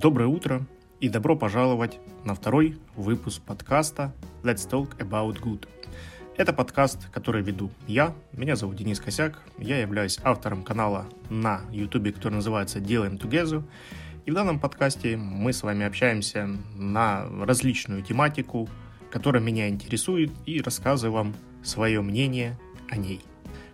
Доброе утро и добро пожаловать на второй выпуск подкаста Let's Talk About Good. Это подкаст, который веду я. Меня зовут Денис Косяк. Я являюсь автором канала на YouTube, который называется Делаем Together. И в данном подкасте мы с вами общаемся на различную тематику, которая меня интересует, и рассказываю вам свое мнение о ней.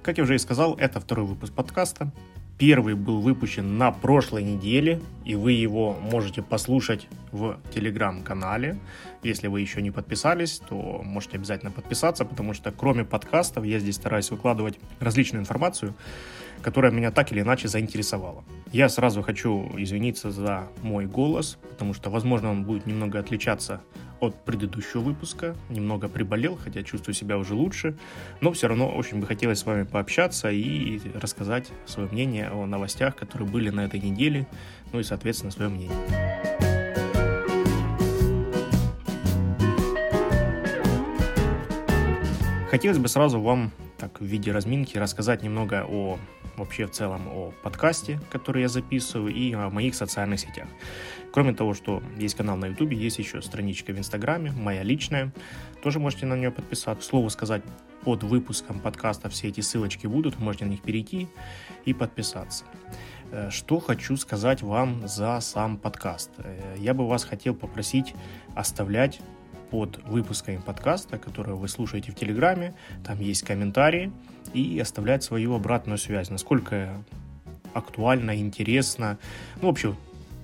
Как я уже и сказал, это второй выпуск подкаста. Первый был выпущен на прошлой неделе, и вы его можете послушать в телеграм-канале. Если вы еще не подписались, то можете обязательно подписаться, потому что кроме подкастов я здесь стараюсь выкладывать различную информацию, которая меня так или иначе заинтересовала. Я сразу хочу извиниться за мой голос, потому что, возможно, он будет немного отличаться от предыдущего выпуска. Немного приболел, хотя чувствую себя уже лучше. Но все равно очень бы хотелось с вами пообщаться и рассказать свое мнение о новостях, которые были на этой неделе. Ну и, соответственно, свое мнение. Хотелось бы сразу вам так в виде разминки рассказать немного о вообще в целом о подкасте, который я записываю, и о моих социальных сетях. Кроме того, что есть канал на YouTube, есть еще страничка в Инстаграме, моя личная. Тоже можете на нее подписаться. К слову сказать, под выпуском подкаста все эти ссылочки будут, можете на них перейти и подписаться. Э, что хочу сказать вам за сам подкаст. Э, я бы вас хотел попросить оставлять под выпусками подкаста, которые вы слушаете в Телеграме. Там есть комментарии и оставлять свою обратную связь, насколько актуально, интересно. Ну, в общем,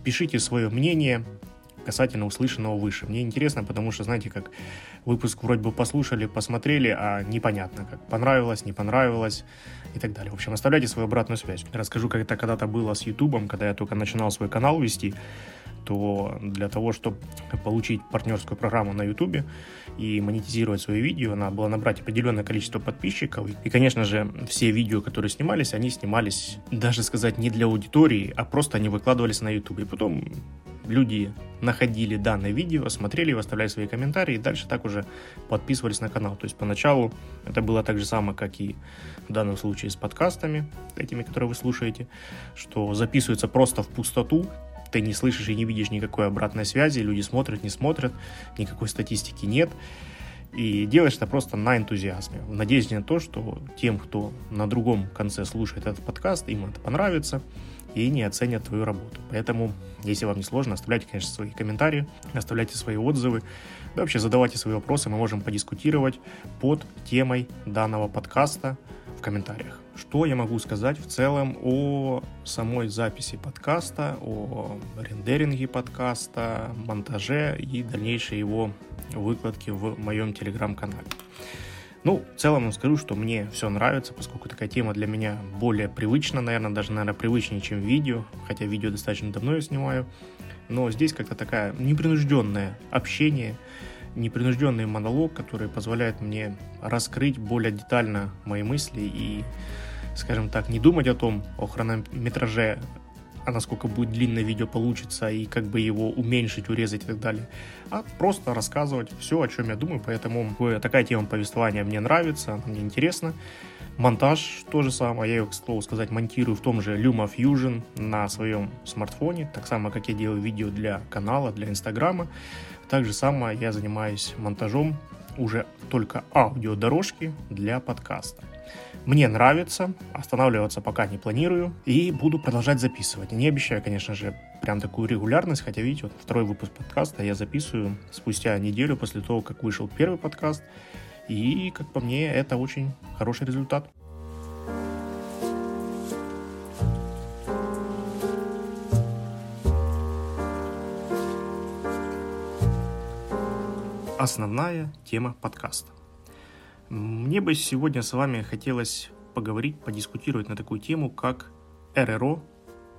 пишите свое мнение касательно услышанного выше. Мне интересно, потому что, знаете, как выпуск вроде бы послушали, посмотрели, а непонятно, как понравилось, не понравилось и так далее. В общем, оставляйте свою обратную связь. Расскажу, как это когда-то было с Ютубом, когда я только начинал свой канал вести то для того, чтобы получить партнерскую программу на YouTube и монетизировать свои видео, надо было набрать определенное количество подписчиков. И, конечно же, все видео, которые снимались, они снимались, даже сказать, не для аудитории, а просто они выкладывались на YouTube. И потом люди находили данное видео, смотрели его, оставляли свои комментарии, и дальше так уже подписывались на канал. То есть поначалу это было так же самое, как и в данном случае с подкастами, этими, которые вы слушаете, что записывается просто в пустоту, ты не слышишь и не видишь никакой обратной связи, люди смотрят, не смотрят, никакой статистики нет. И делаешь это просто на энтузиазме, в надежде на то, что тем, кто на другом конце слушает этот подкаст, им это понравится, и не оценят твою работу. Поэтому, если вам не сложно, оставляйте, конечно, свои комментарии, оставляйте свои отзывы, да вообще задавайте свои вопросы, мы можем подискутировать под темой данного подкаста в комментариях. Что я могу сказать в целом о самой записи подкаста, о рендеринге подкаста, монтаже и дальнейшей его выкладке в моем телеграм-канале. Ну, в целом скажу, что мне все нравится, поскольку такая тема для меня более привычна, наверное, даже, наверное, привычнее, чем видео, хотя видео достаточно давно я снимаю, но здесь как-то такая непринужденное общение, непринужденный монолог, который позволяет мне раскрыть более детально мои мысли и скажем так, не думать о том, о хронометраже, а насколько будет длинное видео получится и как бы его уменьшить, урезать и так далее, а просто рассказывать все, о чем я думаю, поэтому такая тема повествования мне нравится, мне интересно. Монтаж то же самое, я ее, к слову сказать, монтирую в том же Luma Fusion на своем смартфоне, так само, как я делаю видео для канала, для Инстаграма. Так же самое я занимаюсь монтажом уже только аудиодорожки для подкаста. Мне нравится, останавливаться пока не планирую и буду продолжать записывать. Не обещаю, конечно же, прям такую регулярность, хотя, видите, вот второй выпуск подкаста я записываю спустя неделю после того, как вышел первый подкаст. И, как по мне, это очень хороший результат. Основная тема подкаста. Мне бы сегодня с вами хотелось поговорить, подискутировать на такую тему, как РРО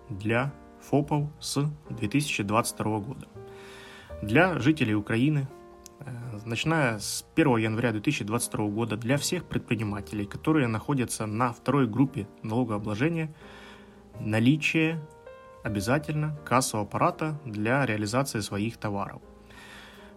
для ФОПов с 2022 года. Для жителей Украины, э, начиная с 1 января 2022 года, для всех предпринимателей, которые находятся на второй группе налогообложения, наличие обязательно кассового аппарата для реализации своих товаров.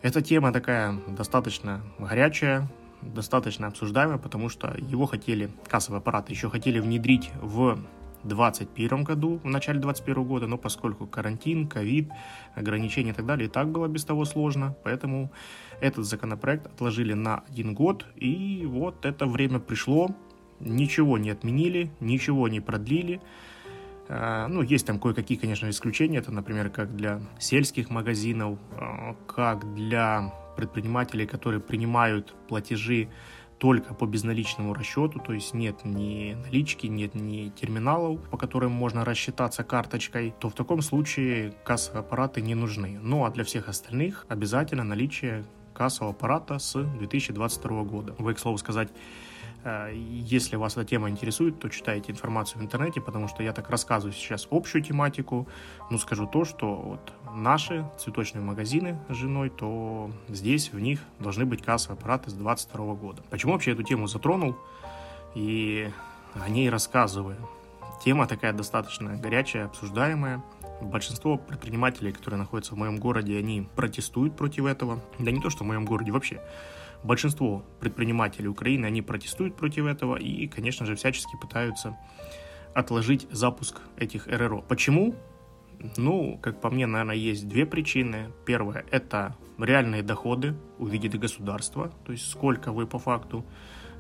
Эта тема такая достаточно горячая, достаточно обсуждаемый, потому что его хотели, кассовый аппарат еще хотели внедрить в 2021 году, в начале 2021 года, но поскольку карантин, ковид, ограничения и так далее, и так было без того сложно, поэтому этот законопроект отложили на один год, и вот это время пришло, ничего не отменили, ничего не продлили, а, ну, есть там кое-какие, конечно, исключения. Это, например, как для сельских магазинов, а, как для предпринимателей, которые принимают платежи только по безналичному расчету, то есть нет ни налички, нет ни терминалов, по которым можно рассчитаться карточкой, то в таком случае кассовые аппараты не нужны. Ну а для всех остальных обязательно наличие кассового аппарата с 2022 года. Вы, к слову сказать, Э, если вас эта тема интересует, то читайте информацию в интернете, потому что я так рассказываю сейчас общую тематику. Ну, скажу то, что вот наши цветочные магазины с женой, то здесь в них должны быть кассовые аппараты с 2022 года. Почему вообще эту тему затронул и о ней рассказываю? Тема такая достаточно горячая, обсуждаемая. Большинство предпринимателей, которые находятся в моем городе, они протестуют против этого. Да не то, что в моем городе вообще большинство предпринимателей Украины, они протестуют против этого и, конечно же, всячески пытаются отложить запуск этих РРО. Почему? Ну, как по мне, наверное, есть две причины. Первое – это реальные доходы увидит государство, то есть сколько вы по факту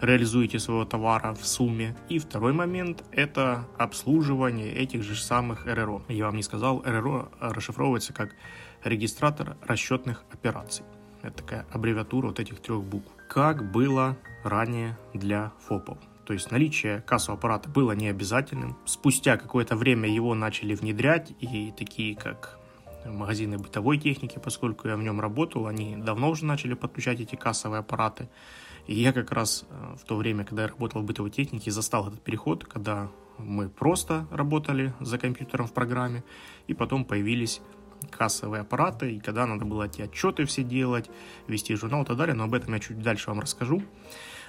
реализуете своего товара в сумме. И второй момент – это обслуживание этих же самых РРО. Я вам не сказал, РРО расшифровывается как регистратор расчетных операций. Это такая аббревиатура вот этих трех букв. Как было ранее для ФОПов. То есть наличие кассового аппарата было не обязательным. Спустя какое-то время его начали внедрять, и такие как магазины бытовой техники, поскольку я в нем работал, они давно уже начали подключать эти кассовые аппараты. И я как раз э, в то время, когда я работал в бытовой технике, застал этот переход, когда мы просто работали за компьютером в программе, и потом появились кассовые аппараты, и когда надо было эти отчеты все делать, вести журнал и так далее, но об этом я чуть дальше вам расскажу.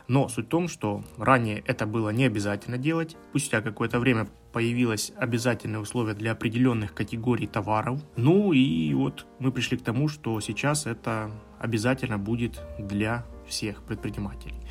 Но суть в том, что ранее это было не обязательно делать. Спустя какое-то время появилось обязательное условие для определенных категорий товаров. Ну и вот мы пришли к тому, что сейчас это обязательно будет для всех предпринимателей.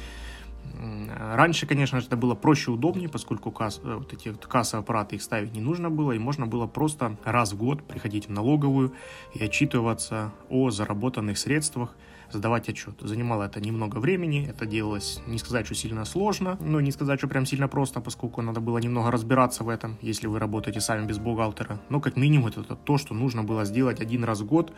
Раньше, конечно же, это было проще и удобнее, поскольку касс, э, вот эти вот кассовые аппараты их ставить не нужно было, и можно было просто раз в год приходить в налоговую и отчитываться о заработанных средствах, сдавать отчет. Занимало это немного времени, это делалось, не сказать, что сильно сложно, но не сказать, что прям сильно просто, поскольку надо было немного разбираться в этом, если вы работаете сами без бухгалтера. Но как минимум это то, что нужно было сделать один раз в год,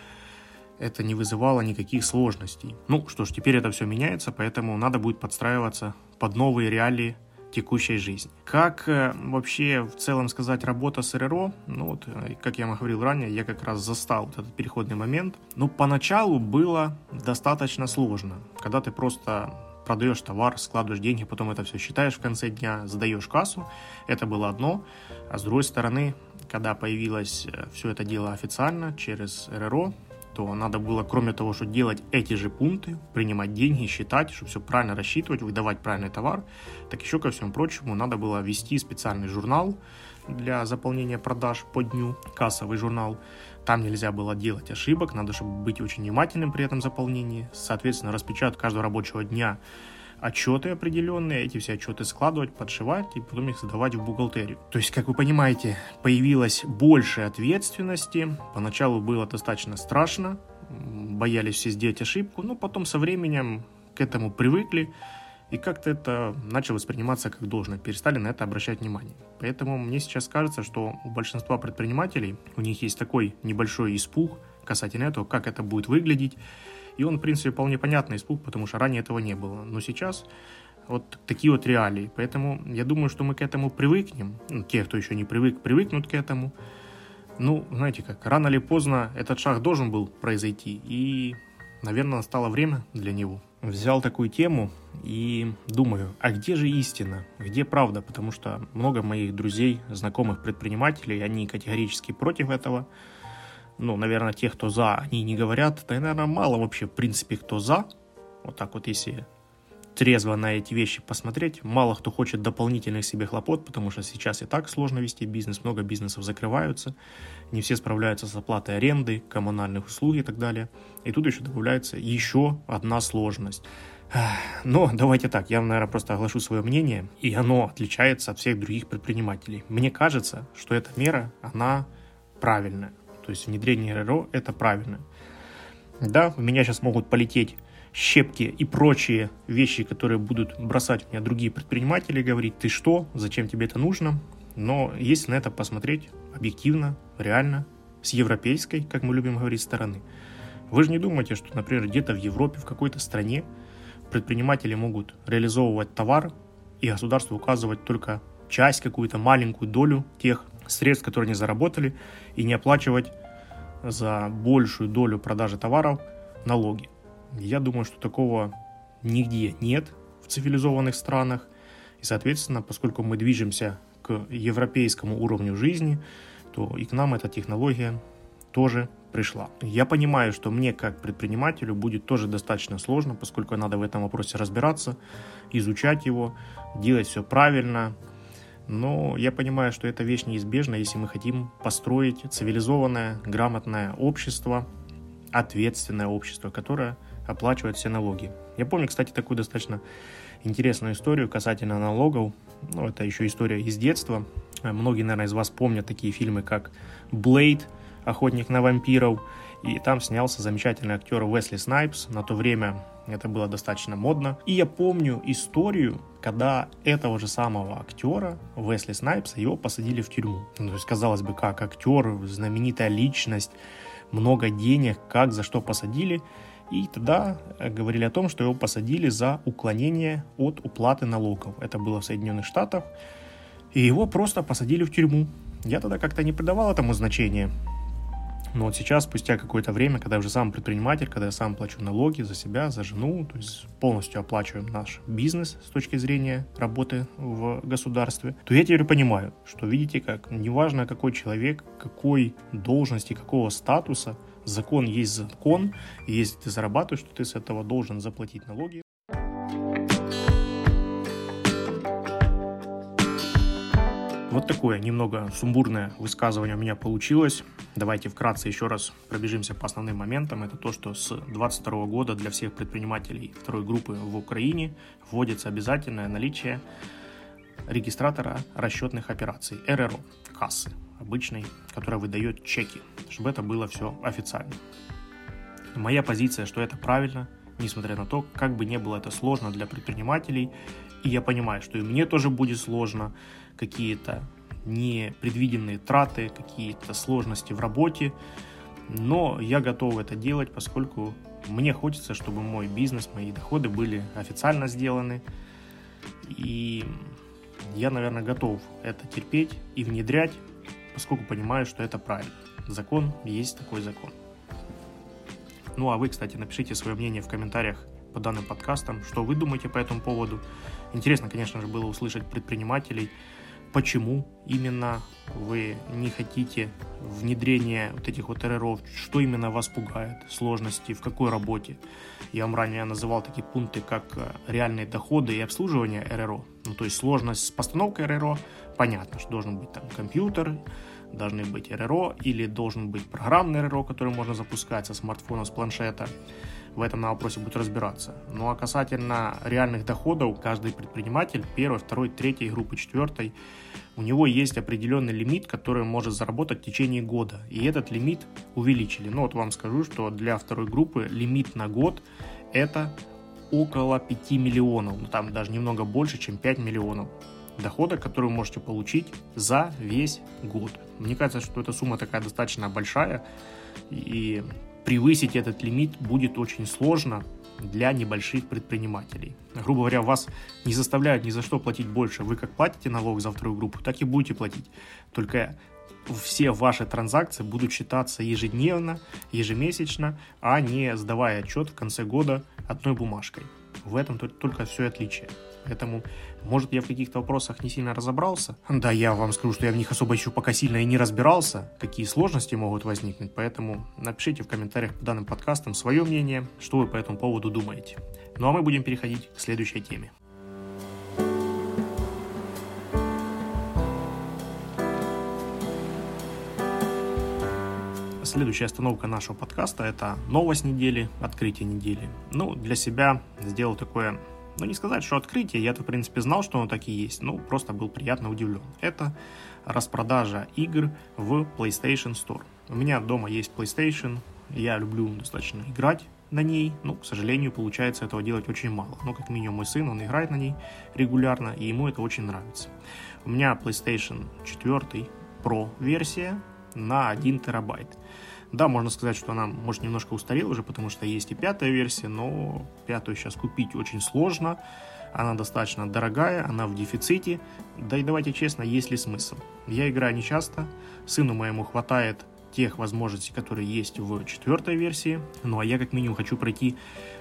это не вызывало никаких сложностей. Ну что ж, теперь это все меняется, поэтому надо будет подстраиваться под новые реалии текущей жизни. Как э, вообще в целом сказать работа с РРО? Ну вот, э, как я вам говорил ранее, я как раз застал вот этот переходный момент. Ну, поначалу было достаточно сложно, когда ты просто продаешь товар, складываешь деньги, потом это все считаешь в конце дня, сдаешь кассу. Это было одно. А с другой стороны, когда появилось э, все это дело официально через РРО, то надо было, кроме того, что делать эти же пункты, принимать деньги, считать, чтобы все правильно рассчитывать, выдавать правильный товар, так еще ко всему прочему надо было вести специальный журнал для заполнения продаж по дню, кассовый журнал. Там нельзя было делать ошибок, надо, чтобы быть очень внимательным при этом заполнении. Соответственно, распечатать каждого рабочего дня отчеты определенные, эти все отчеты складывать, подшивать и потом их сдавать в бухгалтерию. То есть, как вы понимаете, появилось больше ответственности. Поначалу было достаточно страшно, боялись все сделать ошибку, но потом со временем к этому привыкли, и как-то это начало восприниматься как должное, перестали на это обращать внимание. Поэтому мне сейчас кажется, что у большинства предпринимателей, у них есть такой небольшой испуг касательно этого, как это будет выглядеть, и он, в принципе, вполне понятный испуг, потому что ранее этого не было. Но сейчас вот такие вот реалии. Поэтому я думаю, что мы к этому привыкнем. Ну, те, кто еще не привык, привыкнут к этому. Ну, знаете как, рано или поздно этот шаг должен был произойти. И, наверное, настало время для него. Взял такую тему и думаю, а где же истина? Где правда? Потому что много моих друзей, знакомых предпринимателей, они категорически против этого ну, наверное, те, кто за, они не говорят. Да, наверное, мало вообще, в принципе, кто за. Вот так вот, если трезво на эти вещи посмотреть, мало кто хочет дополнительных себе хлопот, потому что сейчас и так сложно вести бизнес, много бизнесов закрываются, не все справляются с оплатой аренды, коммунальных услуг и так далее. И тут еще добавляется еще одна сложность. Но давайте так, я, наверное, просто оглашу свое мнение, и оно отличается от всех других предпринимателей. Мне кажется, что эта мера, она правильная. То есть внедрение РРО – это правильно. Да, у меня сейчас могут полететь щепки и прочие вещи, которые будут бросать у меня другие предприниматели, говорить, ты что, зачем тебе это нужно? Но если на это посмотреть объективно, реально, с европейской, как мы любим говорить, стороны, вы же не думаете, что, например, где-то в Европе, в какой-то стране предприниматели могут реализовывать товар, и государство указывать только часть, какую-то маленькую долю тех средств, которые они заработали, и не оплачивать за большую долю продажи товаров налоги. Я думаю, что такого нигде нет в цивилизованных странах. И, соответственно, поскольку мы движемся к европейскому уровню жизни, то и к нам эта технология тоже пришла. Я понимаю, что мне как предпринимателю будет тоже достаточно сложно, поскольку надо в этом вопросе разбираться, изучать его, делать все правильно. Но я понимаю, что эта вещь неизбежна, если мы хотим построить цивилизованное, грамотное общество, ответственное общество, которое оплачивает все налоги. Я помню, кстати, такую достаточно интересную историю касательно налогов. Ну, это еще история из детства. Многие, наверное, из вас помнят такие фильмы, как «Блейд», «Охотник на вампиров», и там снялся замечательный актер Уэсли Снайпс. На то время это было достаточно модно. И я помню историю, когда этого же самого актера, Уэсли Снайпса, его посадили в тюрьму. Ну, то есть, казалось бы, как актер, знаменитая личность, много денег, как, за что посадили. И тогда э, говорили о том, что его посадили за уклонение от уплаты налогов. Это было в Соединенных Штатах. И его просто посадили в тюрьму. Я тогда как-то не придавал этому значения. Но вот сейчас, спустя какое-то время, когда я уже сам предприниматель, когда я сам плачу налоги за себя, за жену, то есть полностью оплачиваем наш бизнес с точки зрения работы в государстве, то я теперь понимаю, что видите как, неважно какой человек, какой должности, какого статуса, закон есть закон, и если ты зарабатываешь, то ты с этого должен заплатить налоги. Вот такое немного сумбурное высказывание у меня получилось. Давайте вкратце еще раз пробежимся по основным моментам. Это то, что с 2022 года для всех предпринимателей второй группы в Украине вводится обязательное наличие регистратора расчетных операций, РРО, кассы обычной, которая выдает чеки, чтобы это было все официально. Моя позиция, что это правильно, несмотря на то, как бы не было это сложно для предпринимателей, и я понимаю, что и мне тоже будет сложно, какие-то непредвиденные траты, какие-то сложности в работе, но я готов это делать, поскольку мне хочется, чтобы мой бизнес, мои доходы были официально сделаны, и я, наверное, готов это терпеть и внедрять, поскольку понимаю, что это правильно. Закон есть такой закон. Ну а вы, кстати, напишите свое мнение в комментариях по данным подкастам, что вы думаете по этому поводу. Интересно, конечно же, было услышать предпринимателей, почему именно вы не хотите внедрения вот этих вот РРО, что именно вас пугает, сложности, в какой работе. Я вам ранее называл такие пункты, как э, реальные доходы и обслуживание РРО. Ну, то есть сложность с постановкой РРО, понятно, что должен быть там компьютер, должны быть РРО или должен быть программный РРО, который можно запускать со смартфона, с планшета в этом на вопросе будет разбираться. Ну а касательно реальных доходов, каждый предприниматель первой, второй, третьей группы, четвертой, у него есть определенный лимит, который он может заработать в течение года. И этот лимит увеличили. Ну вот вам скажу, что для второй группы лимит на год это около 5 миллионов. Ну там даже немного больше, чем 5 миллионов дохода, который вы можете получить за весь год. Мне кажется, что эта сумма такая достаточно большая, и превысить этот лимит будет очень сложно для небольших предпринимателей. Грубо говоря, вас не заставляют ни за что платить больше. Вы как платите налог за вторую группу, так и будете платить. Только все ваши транзакции будут считаться ежедневно, ежемесячно, а не сдавая отчет в конце года одной бумажкой. В этом только все отличие. Поэтому, может, я в каких-то вопросах не сильно разобрался. Да, я вам скажу, что я в них особо еще пока сильно и не разбирался, какие сложности могут возникнуть. Поэтому напишите в комментариях по данным подкастам свое мнение, что вы по этому поводу думаете. Ну а мы будем переходить к следующей теме. следующая остановка нашего подкаста – это новость недели, открытие недели. Ну, для себя сделал такое, ну, не сказать, что открытие, я-то, в принципе, знал, что оно так и есть, ну, просто был приятно удивлен. Это распродажа игр в PlayStation Store. У меня дома есть PlayStation, я люблю достаточно играть на ней, но, к сожалению, получается этого делать очень мало. Но, как минимум, мой сын, он играет на ней регулярно, и ему это очень нравится. У меня PlayStation 4 Pro версия на 1 терабайт. Да, можно сказать, что она, может, немножко устарела уже, потому что есть и пятая версия, но пятую сейчас купить очень сложно. Она достаточно дорогая, она в дефиците. Да и давайте честно, есть ли смысл? Я играю не часто, сыну моему хватает тех возможностей, которые есть в четвертой версии. Ну а я как минимум хочу пройти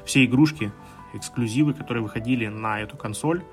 все игрушки, эксклюзивы, которые выходили на эту консоль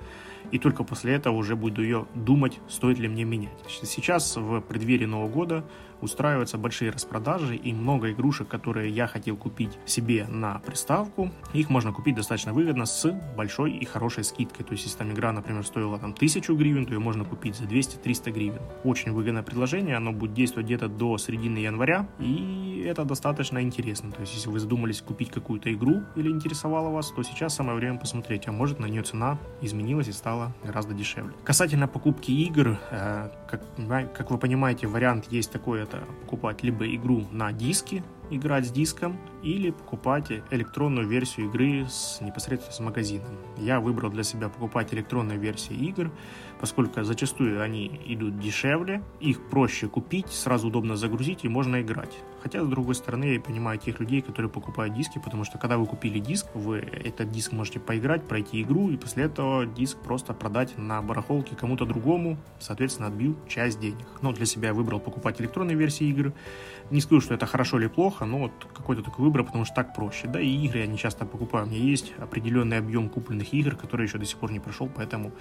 и только после этого уже буду ее думать, стоит ли мне менять. Сейчас в преддверии Нового года устраиваются большие распродажи и много игрушек, которые я хотел купить себе на приставку, их можно купить достаточно выгодно с большой и хорошей скидкой. То есть, если там игра, например, стоила там 1000 гривен, то ее можно купить за 200-300 гривен. Очень выгодное предложение, оно будет действовать где-то до середины января, и это достаточно интересно. То есть, если вы задумались купить какую-то игру или интересовало вас, то сейчас самое время посмотреть, а может на нее цена изменилась и стала гораздо дешевле. Касательно покупки игр, э, как, как вы понимаете, вариант есть такой, это покупать либо игру на диске, играть с диском, или покупать электронную версию игры с, непосредственно с магазином. Я выбрал для себя покупать электронные версии игр, поскольку зачастую они идут дешевле, их проще купить, сразу удобно загрузить и можно играть. Хотя, с другой стороны, я понимаю тех людей, которые покупают диски, потому что когда вы купили диск, вы этот диск можете поиграть, пройти игру, и после этого диск просто продать на барахолке кому-то другому, соответственно, отбил часть денег. Но для себя я выбрал покупать электронные версии игр. Не скажу, что это хорошо или плохо, но вот какой-то такой выбор, потому что так проще. Да, и игры я не часто покупаю. У меня есть определенный объем купленных игр, который еще до сих пор не прошел, поэтому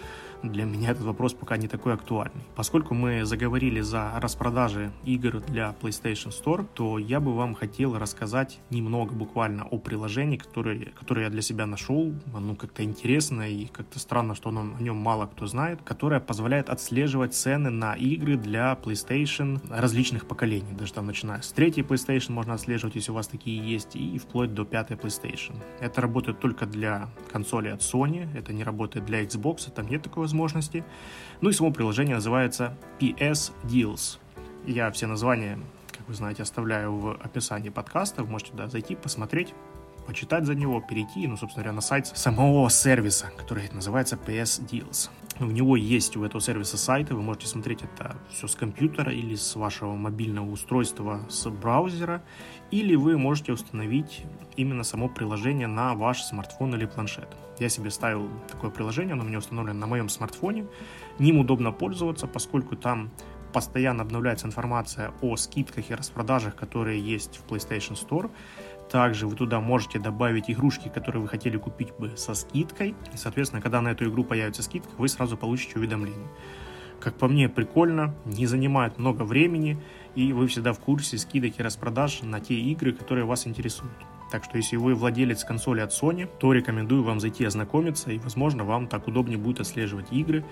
для меня этот вопрос пока не такой актуальный. Поскольку мы заговорили за распродажи игр для PlayStation Store, то я бы вам хотел рассказать немного буквально о приложении, которое, которое я для себя нашел. Оно как-то интересно и как-то странно, что оно, о нем мало кто знает, которое позволяет отслеживать цены на игры для PlayStation различных поколений. Даже там начиная с третьей PlayStation можно отслеживать, если у вас такие есть, и вплоть до пятой PlayStation. Это работает только для консоли от Sony, это не работает для Xbox, там нет такой возможности. Ну и само приложение называется PS Deals. Я все названия, как вы знаете, оставляю в описании подкаста. Вы можете туда зайти, посмотреть, почитать за него, перейти, ну, собственно говоря, на сайт самого сервиса, который называется PS Deals. У него есть у этого сервиса сайты, вы можете смотреть это все с компьютера или с вашего мобильного устройства, с браузера, или вы можете установить именно само приложение на ваш смартфон или планшет. Я себе ставил такое приложение, оно у меня установлено на моем смартфоне. Ним удобно пользоваться, поскольку там постоянно обновляется информация о скидках и распродажах, которые есть в PlayStation Store. Также вы туда можете добавить игрушки, которые вы хотели купить бы со скидкой. И, соответственно, когда на эту игру появится скидка, вы сразу получите уведомление. Как по мне, прикольно, не занимает много времени, и вы всегда в курсе скидок и распродаж на те игры, которые вас интересуют. Так что если вы владелец консоли от Sony, то рекомендую вам зайти ознакомиться, и, возможно, вам так удобнее будет отслеживать игры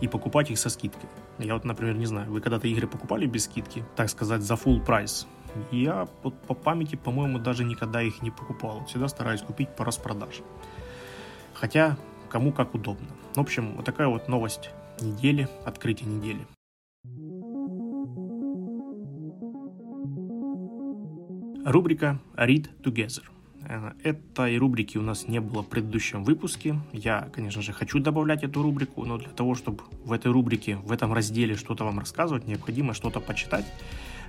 и покупать их со скидкой. Я вот, например, не знаю, вы когда-то игры покупали без скидки, так сказать, за full прайс? Я вот по памяти, по-моему, даже никогда их не покупал. Всегда стараюсь купить по распродаже. Хотя, кому как удобно. В общем, вот такая вот новость недели, открытие недели. Рубрика Read Together. Э, этой рубрики у нас не было в предыдущем выпуске. Я, конечно же, хочу добавлять эту рубрику, но для того, чтобы в этой рубрике, в этом разделе что-то вам рассказывать, необходимо что-то почитать.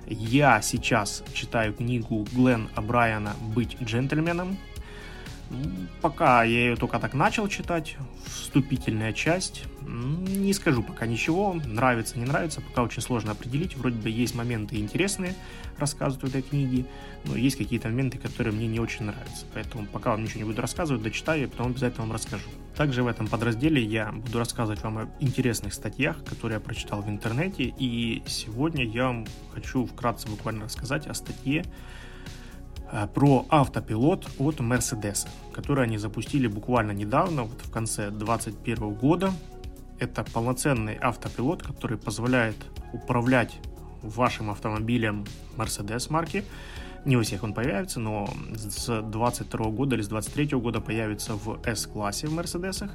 Я сейчас читаю книгу Глен Брайана «Быть джентльменом». Пока я ее только так начал читать, вступительная часть. Не скажу пока ничего, нравится, не нравится, пока очень сложно определить. Вроде бы есть моменты интересные, рассказывают этой книге, но есть какие-то моменты, которые мне не очень нравятся. Поэтому пока вам ничего не буду рассказывать, дочитаю и потом обязательно вам расскажу. Также в этом подразделе я буду рассказывать вам о интересных статьях, которые я прочитал в интернете. И сегодня я вам хочу вкратце буквально рассказать о статье, про автопилот от Mercedes, который они запустили буквально недавно, вот в конце 2021 года. Это полноценный автопилот, который позволяет управлять вашим автомобилем Mercedes марки Не у всех он появится, но с 22 года или с 23 года появится в S-классе в Мерседесах.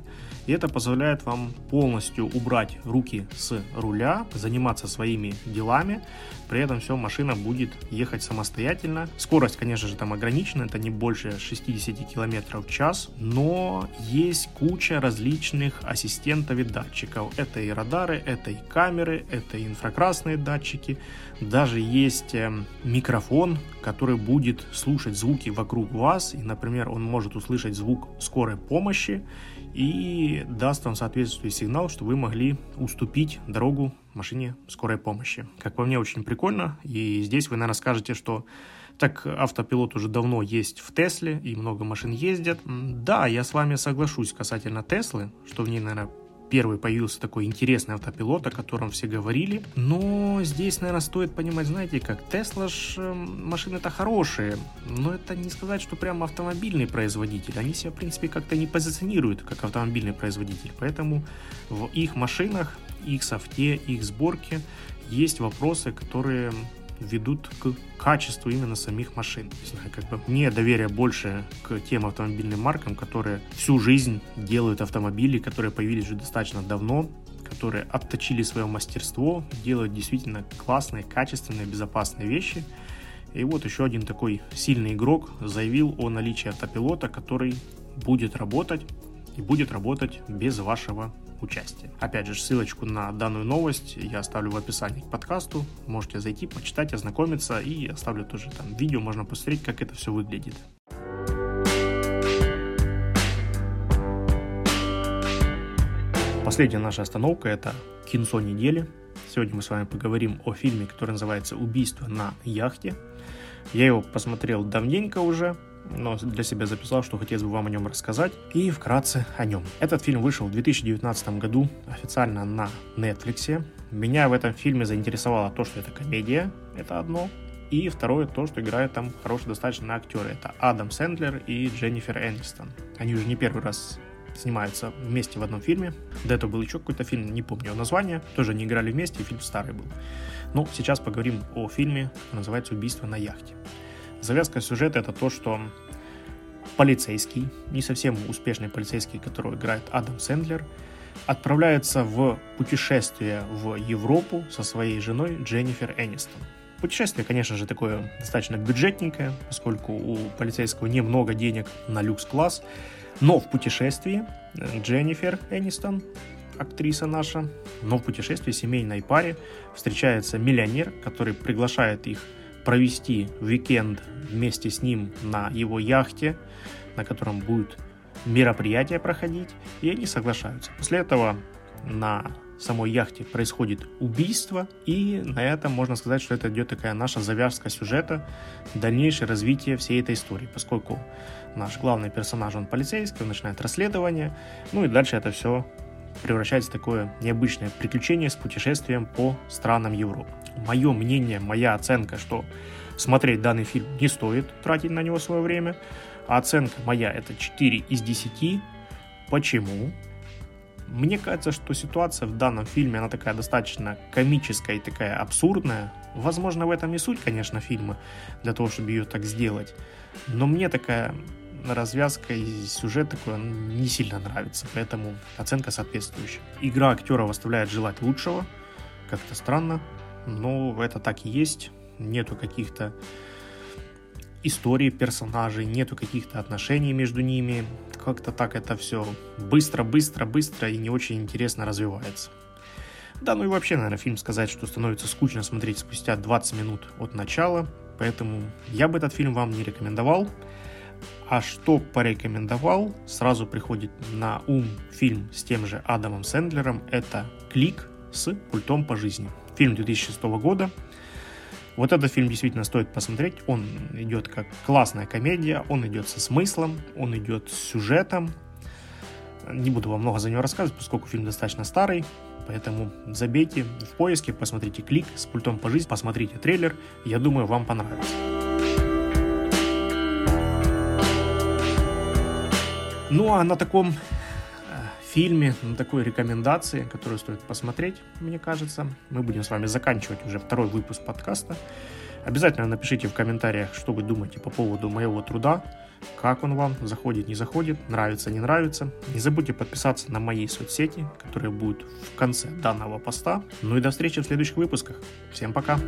И это позволяет вам полностью убрать руки с руля, заниматься своими делами. При этом все, машина будет ехать самостоятельно. Скорость, конечно же, там ограничена, это не больше 60 км в час, но есть куча различных ассистентов и датчиков. Это и радары, это и камеры, это и инфракрасные датчики. Даже есть эм, микрофон, который будет слушать звуки вокруг вас. И, например, он может услышать звук скорой помощи и даст вам соответствующий сигнал, что вы могли уступить дорогу машине скорой помощи. Как по мне, очень прикольно. И здесь вы, наверное, скажете, что так автопилот уже давно есть в Тесле, и много машин ездят. Да, я с вами соглашусь касательно Теслы, что в ней, наверное, первый появился такой интересный автопилот, о котором все говорили. Но здесь, наверное, стоит понимать, знаете, как Тесла ж эм, машины-то хорошие, но это не сказать, что прям автомобильный производитель. Они себя, в принципе, как-то не позиционируют как автомобильный производитель. Поэтому в их машинах, их софте, их сборке есть вопросы, которые ведут к качеству именно самих машин. Как бы мне доверие больше к тем автомобильным маркам, которые всю жизнь делают автомобили, которые появились уже достаточно давно, которые отточили свое мастерство, делают действительно классные, качественные, безопасные вещи. И вот еще один такой сильный игрок заявил о наличии автопилота, который будет работать и будет работать без вашего участия. Опять же, ссылочку на данную новость я оставлю в описании к подкасту. Можете зайти, почитать, ознакомиться и оставлю тоже там видео, можно посмотреть, как это все выглядит. Последняя наша остановка – это кинцо недели. Сегодня мы с вами поговорим о фильме, который называется «Убийство на яхте». Я его посмотрел давненько уже, но для себя записал, что хотелось бы вам о нем рассказать. И вкратце о нем. Этот фильм вышел в 2019 году официально на Netflix. Меня в этом фильме заинтересовало то, что это комедия, это одно. И второе, то, что играют там хорошие достаточно актеры. Это Адам Сэндлер и Дженнифер Энистон. Они уже не первый раз снимаются вместе в одном фильме. До этого был еще какой-то фильм, не помню его название. Тоже они играли вместе, фильм старый был. Ну, сейчас поговорим о фильме, называется «Убийство на яхте». Завязка сюжета это то, что полицейский, не совсем успешный полицейский, которого играет Адам Сэндлер, отправляется в путешествие в Европу со своей женой Дженнифер Энистон. Путешествие, конечно же, такое достаточно бюджетненькое, поскольку у полицейского немного денег на люкс-класс, но в путешествии Дженнифер Энистон, актриса наша, но в путешествии семейной паре встречается миллионер, который приглашает их провести уикенд вместе с ним на его яхте, на котором будет мероприятие проходить, и они соглашаются. После этого на самой яхте происходит убийство, и на этом можно сказать, что это идет такая наша завязка сюжета, дальнейшее развитие всей этой истории, поскольку наш главный персонаж, он полицейский, он начинает расследование, ну и дальше это все превращается в такое необычное приключение с путешествием по странам Европы. Мое мнение, моя оценка, что смотреть данный фильм не стоит тратить на него свое время. А оценка моя это 4 из 10. Почему? Мне кажется, что ситуация в данном фильме, она такая достаточно комическая и такая абсурдная. Возможно, в этом и суть, конечно, фильма, для того, чтобы ее так сделать. Но мне такая развязка и сюжет такой не сильно нравится, поэтому оценка соответствующая. Игра актеров оставляет желать лучшего, как-то странно, но это так и есть. Нету каких-то историй персонажей, нету каких-то отношений между ними. Как-то так это все быстро, быстро, быстро и не очень интересно развивается. Да, ну и вообще, наверное, фильм сказать, что становится скучно смотреть спустя 20 минут от начала, поэтому я бы этот фильм вам не рекомендовал. А что порекомендовал, сразу приходит на ум фильм с тем же Адамом Сэндлером, это «Клик» с пультом по жизни. Фильм 2006 года. Вот этот фильм действительно стоит посмотреть. Он идет как классная комедия, он идет со смыслом, он идет с сюжетом. Не буду вам много за него рассказывать, поскольку фильм достаточно старый. Поэтому забейте в поиске, посмотрите клик с пультом по жизни, посмотрите трейлер. Я думаю, вам понравится. Ну а на таком э, фильме, на такой рекомендации, которую стоит посмотреть, мне кажется, мы будем с вами заканчивать уже второй выпуск подкаста. Обязательно напишите в комментариях, что вы думаете по поводу моего труда, как он вам, заходит, не заходит, нравится, не нравится. Не забудьте подписаться на мои соцсети, которые будут в конце данного поста. Ну и до встречи в следующих выпусках. Всем пока!